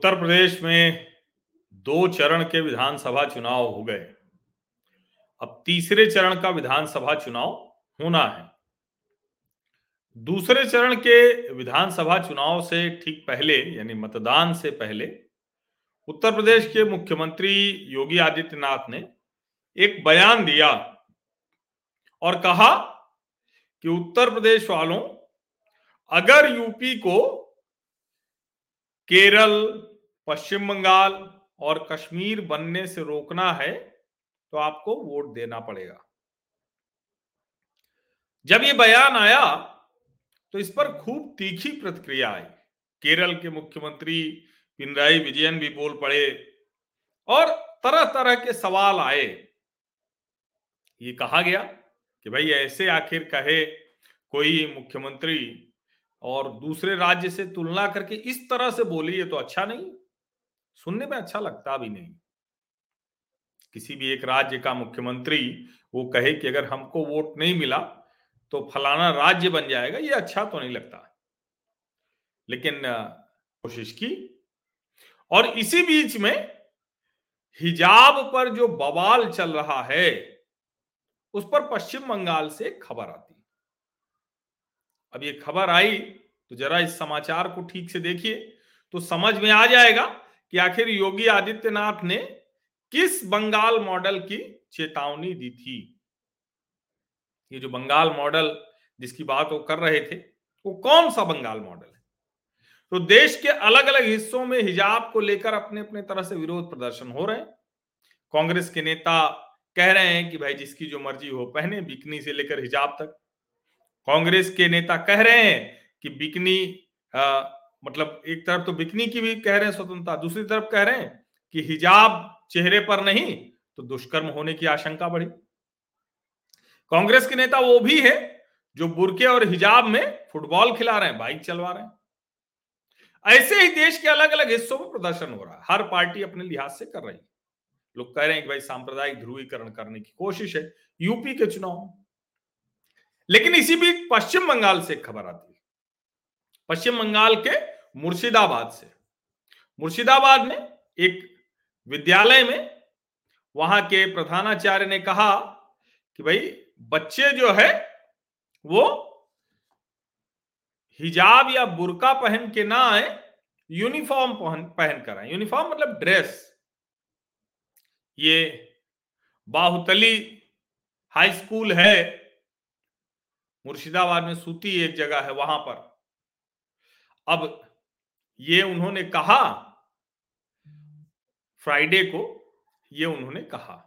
उत्तर प्रदेश में दो चरण के विधानसभा चुनाव हो गए। अब तीसरे चरण का विधानसभा चुनाव होना है। दूसरे चरण के विधानसभा चुनाव से ठीक पहले, यानी मतदान से पहले, उत्तर प्रदेश के मुख्यमंत्री योगी आदित्यनाथ ने एक बयान दिया और कहा कि उत्तर प्रदेश वालों, अगर यूपी को केरल पश्चिम बंगाल और कश्मीर बनने से रोकना है तो आपको वोट देना पड़ेगा। जब ये बयान आया तो इस पर खूब तीखी प्रतिक्रिया आई। केरल के मुख्यमंत्री पिनराई विजयन भी बोल पड़े और तरह तरह के सवाल आए। ये कहा गया कि भाई ऐसे आखिर कहे कोई मुख्यमंत्री और दूसरे राज्य से तुलना करके इस तरह से बोली ये तो अच्छा नहीं। सुनने में अच्छा लगता भी नहीं। किसी भी एक राज्य का मुख्यमंत्री वो कहे कि अगर हमको वोट नहीं मिला तो फलाना राज्य बन जाएगा, ये अच्छा तो नहीं लगता। लेकिन कोशिश की। और इसी बीच में हिजाब पर जो बवाल चल रहा है, उस पर पश्चिम बंगाल से खबर आती। अब ये खबर आई तो जरा इस समाचार को ठीक से देखिए तो समझ में आ जाएगा कि आखिर योगी आदित्यनाथ ने किस बंगाल मॉडल की चेतावनी दी थी? ये जो बंगाल मॉडल जिसकी बात वो कर रहे थे, वो कौन सा बंगाल मॉडल है? तो देश के अलग अलग हिस्सों में हिजाब को लेकर अपने अपने तरह से विरोध प्रदर्शन हो रहे हैं। कांग्रेस के नेता कह रहे हैं कि भाई जिसकी जो मर्ज़ी हो पहने, बिकनी से लेकर हिजाब तक। कांग्रेस के नेता कह रहे हैं कि बिकनी मतलब एक तरफ़ तो बिकनी की भी कह रहे हैं स्वतंत्रता, दूसरी तरफ़ कह रहे हैं कि हिजाब चेहरे पर नहीं तो दुष्कर्म होने की आशंका बढ़ी। कांग्रेस के नेता वो भी है जो बुरके और हिजाब में फुटबॉल खिला रहे हैं, बाइक चलवा रहे हैं। ऐसे ही देश के अलग अलग हिस्सों में प्रदर्शन हो रहा है। हर पार्टी अपने लिहाज से कर रही है। लोग कह रहे हैं कि भाई सांप्रदायिक ध्रुवीकरण करने की कोशिश है, यूपी के चुनाव में। लेकिन इसी बीच पश्चिम बंगाल से एक खबर आती है। पश्चिम बंगाल के मुर्शिदाबाद से। मुर्शिदाबाद में एक विद्यालय में वहाँ के प्रधानाचार्य ने कहा कि भाई, बच्चे जो है, वो हिजाब या बुरका पहन के ना आए, यूनिफॉर्म पहन पहन कर आए। यूनिफॉर्म मतलब ड्रेस। ये बाहुतली हाई स्कूल है। मुर्शिदाबाद में सूती एक जगह है, वहाँ पर। अब ये उन्होंने कहा, फ्राइडे को ये उन्होंने कहा।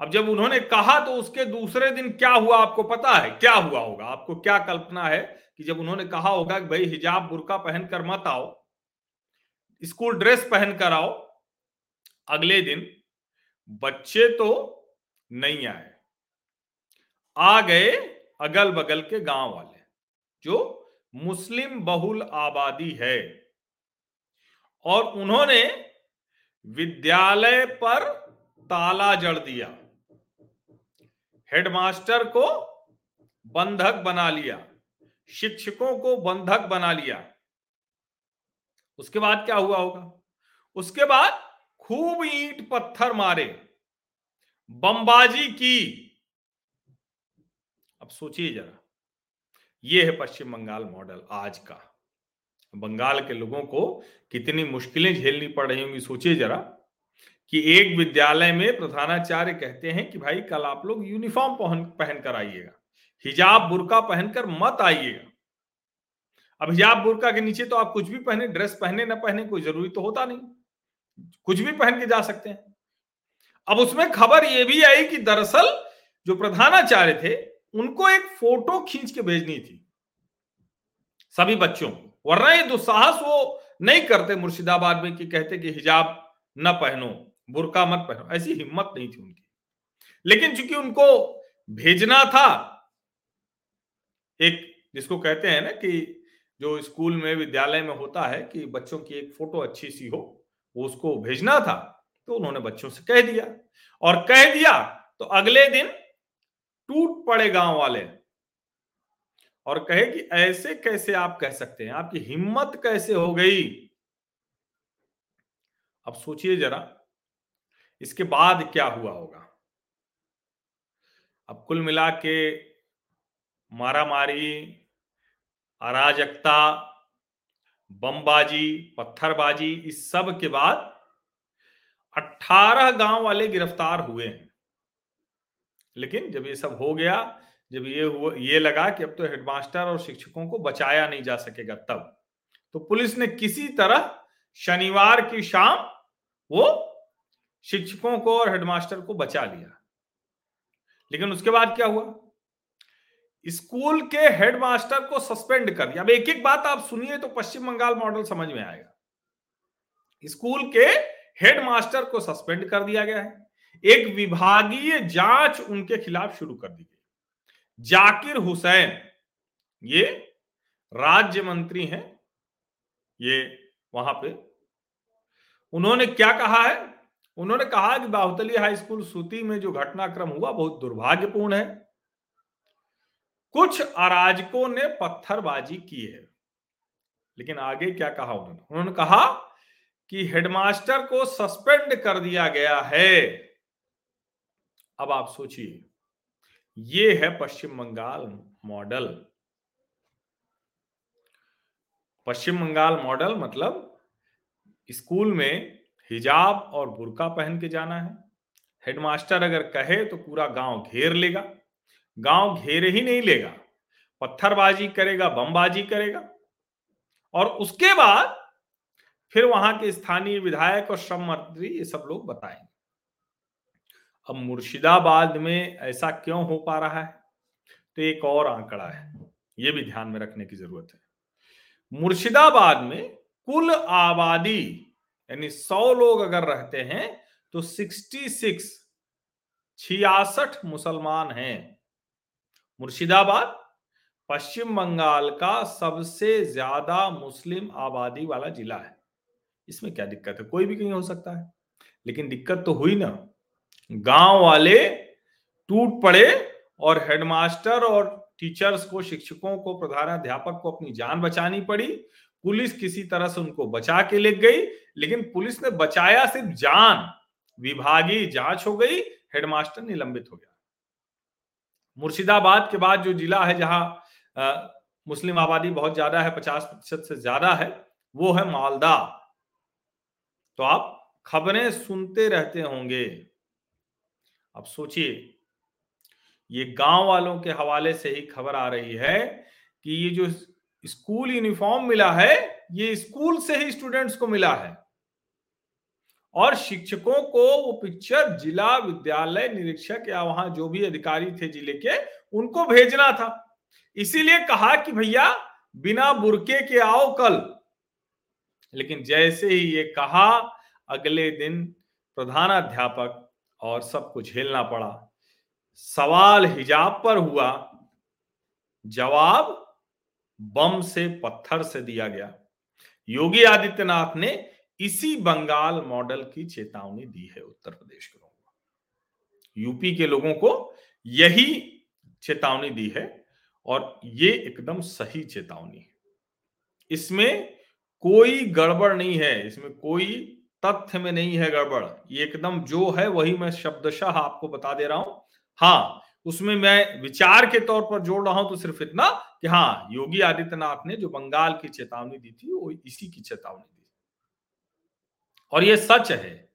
अब जब उन्होंने कहा तो उसके दूसरे दिन क्या हुआ आपको पता है? क्या हुआ होगा? आपको क्या कल्पना है कि जब उन्होंने कहा होगा कि भाई हिजाब बुरका पहनकर मत आओ, स्कूल ड्रेस पहन कर आओ, अगले दिन बच्चे तो नहीं आए, आ गए अगल बगल के गाँव वाले, जो मुस्लिम बहुल आबादी है। और उन्होंने विद्यालय पर ताला जड़ दिया। हेडमास्टर को बंधक बना लिया। शिक्षकों को बंधक बना लिया। उसके बाद क्या हुआ होगा? उसके बाद खूब ईंट पत्थर मारे। बमबाजी की। अब सोचिए जरा। ये है पश्चिम बंगाल मॉडल आज का। बंगाल के लोगों को कितनी मुश्किलें झेलनी पड़ रही होंगी, सोचिए जरा, कि एक विद्यालय में प्रधानाचार्य कहते हैं कि भाई, कल आप लोग यूनिफॉर्म पहन पहन कर आइएगा, हिजाब बुरका पहनकर मत आइएगा। अब हिजाब बुरका के नीचे तो आप कुछ भी पहने, ड्रेस पहने, ना पहने, कोई ज़रूरी तो होता नहीं। कुछ भी पहन के जा सकते हैं। अब उसमें खबर यह भी आई कि दरअसल जो प्रधानाचार्य थे उनको एक फ़ोटो खींच के भेजनी थी। सभी बच्चों को वरना ये दुस्साहस वो नहीं करते मुर्शिदाबाद में कि कहते कि हिजाब न पहनो, बुरका मत पहनो, ऐसी हिम्मत नहीं थी उनकी। लेकिन चूँकि उनको भेजना था, एक जिसको कहते हैं ना कि जो स्कूल में, विद्यालय में होता है कि बच्चों की एक फ़ोटो अच्छी सी हो वो उसको भेजना था तो उन्होंने बच्चों से कह दिया। और कह दिया तो अगले दिन टूट पड़े गाँव वाले। और कहे कि ऐसे कैसे आप कह सकते हैं? आपकी हिम्मत कैसे हो गई? अब सोचिए जरा, इसके बाद क्या हुआ होगा? अब कुल मिला के मारामारी, अराजकता, बमबाजी, पत्थरबाजी, इस सब के बाद 18 गाँव वाले गिरफ़्तार हुए हैं। लेकिन जब ये सब हो गया, जब ये हुआ, ये लगा कि अब तो हेडमास्टर और शिक्षकों को बचाया नहीं जा सकेगा तब तो पुलिस ने किसी तरह शनिवार की शाम वो शिक्षकों को और हेडमास्टर को बचा लिया। लेकिन उसके बाद क्या हुआ? स्कूल के हेडमास्टर को सस्पेंड कर दिया। अब एक एक बात आप सुनिए तो पश्चिम बंगाल मॉडल समझ में आएगा। स्कूल के हेडमास्टर को सस्पेंड कर दिया गया है। एक विभागीय जाँच उनके खिलाफ शुरू कर दी गई। जाकिर हुसैन, ये राज्य मंत्री हैं, ये वहाँ पे। उन्होंने क्या कहा है? उन्होंने कहा कि बाहुतली हाई स्कूल सूती में जो घटनाक्रम हुआ, बहुत दुर्भाग्यपूर्ण है। कुछ अराजकों ने पत्थरबाजी की है। लेकिन आगे क्या कहा उन्होंने? उन्होंने कहा कि हेडमास्टर को सस्पेंड कर दिया गया है। अब आप सोचिए। ये है पश्चिम बंगाल मॉडल। पश्चिम बंगाल मॉडल मतलब स्कूल में हिजाब और बुरका पहन के जाना है। हेडमास्टर अगर कहे तो पूरा गाँव घेर लेगा। गाँव घेर ही नहीं लेगा। पत्थरबाजी करेगा, बमबाजी करेगा। और उसके बाद फिर वहाँ के स्थानीय विधायक और श्रम मंत्री ये सब लोग बताएँगे। अब मुर्शिदाबाद में ऐसा क्यों हो पा रहा है? तो एक और आंकड़ा है, ये भी ध्यान में रखने की ज़रूरत है। मुर्शिदाबाद में कुल आबादी, यानी सौ लोग अगर रहते हैं तो सिक्सटी सिक्स, छियासठ मुसलमान हैं। मुर्शिदाबाद, पश्चिम बंगाल का सबसे ज़्यादा मुस्लिम आबादी वाला जिला है। इसमें क्या दिक्कत है? कोई भी कहीं हो सकता है? लेकिन दिक्कत तो हुई ना। गाँव वाले टूट पड़े और हेडमास्टर और टीचर्स को, शिक्षकों को प्रधानाध्यापक को अपनी जान बचानी पड़ी। पुलिस किसी तरह से उनको बचा के ले गई, लेकिन पुलिस ने बचाया सिर्फ़ जान। विभागीय जाँच हो गई, हेडमास्टर निलंबित हो गया। मुर्शिदाबाद के बाद जो जिला है जहाँ मुस्लिम आबादी बहुत ज़्यादा है, पचास प्रतिशत से ज़्यादा है, वो है मालदा। तो आप खबरें सुनते रहते होंगे। अब सोचिए, ये गाँव वालों के हवाले से ही खबर आ रही है कि ये जो स्कूल यूनिफॉर्म मिला है, ये स्कूल से ही स्टूडेंट्स को मिला है। और शिक्षकों को वो पिक्चर जिला विद्यालय निरीक्षक या वहाँ जो भी अधिकारी थे ज़िले के, उनको भेजना था। इसीलिए कहा कि भैया, बिना बुरके के आओ कल। लेकिन जैसे ही ये कहा, अगले दिन प्रधानाध्यापक और सबको झेलना पड़ा। सवाल हिजाब पर हुआ। जवाब बम से पत्थर से दिया गया। योगी आदित्यनाथ ने इसी बंगाल मॉडल की चेतावनी दी है उत्तर प्रदेश के लोगों को। यूपी के लोगों को यही चेतावनी दी है और ये एकदम सही चेतावनी है। इसमें कोई गड़बड़ नहीं है, इसमें कोई तथ्य में नहीं है गड़बड़। ये एकदम जो है, वही मैं शब्दशाह आपको बता दे रहा हूँ। हाँ उसमें मैं विचार के तौर पर जोड़ रहा हूँ तो सिर्फ़ इतना कि हाँ योगी आदित्यनाथ ने जो बंगाल की चेतावनी दी थी, वो इसी की चेतावनी दी। और ये सच है।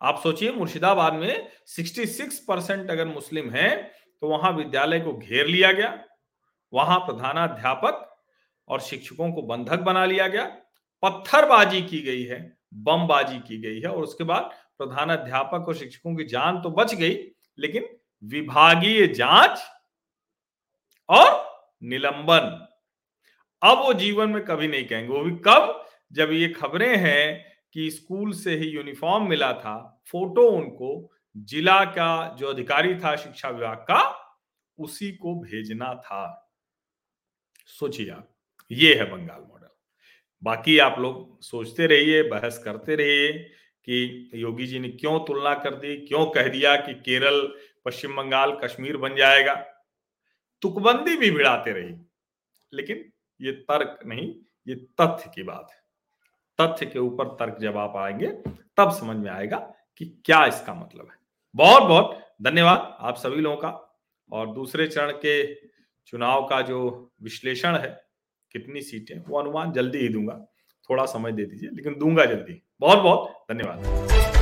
आप सोचिए, मुर्शिदाबाद में 66 परसेंट अगर मुस्लिम है तो वहाँ विद्यालय को घेर लिया गया, वहाँ प्रधानाध्यापक और शिक्षकों को बंधक बना लिया गया, पत्थरबाजी की गई है। बमबाजी की गई है और उसके बाद प्रधानाध्यापक और शिक्षकों की जान तो बच गई, लेकिन विभागीय जाँच और निलंबन। अब वो जीवन में कभी नहीं कहेंगे। वो भी कब? जब ये खबरें हैं कि स्कूल से ही यूनिफॉर्म मिला था, फ़ोटो उनको जिला का जो अधिकारी था शिक्षा विभाग का, उसी को भेजना था। सोचिए आप, ये है बंगाल मॉडल। बाकी आप लोग सोचते रहिए, बहस करते रहिए कि योगी जी ने क्यों तुलना कर दी, क्यों कह दिया कि केरल, पश्चिम बंगाल, कश्मीर बन जाएगा। तुकबंदी भी भिड़ाते रही लेकिन ये तर्क नहीं, ये तथ्य की बात है। तथ्य के ऊपर तर्क जब आप आएँगे, तब समझ में आएगा कि क्या इसका मतलब है। बहुत बहुत धन्यवाद आप सभी लोगों का। और दूसरे चरण के चुनाव का जो विश्लेषण है कितनी सीटें वो अनुमान जल्दी ही दूँगा। थोड़ा समय दे दीजिए, लेकिन दूँगा जल्दी। बहुत बहुत धन्यवाद।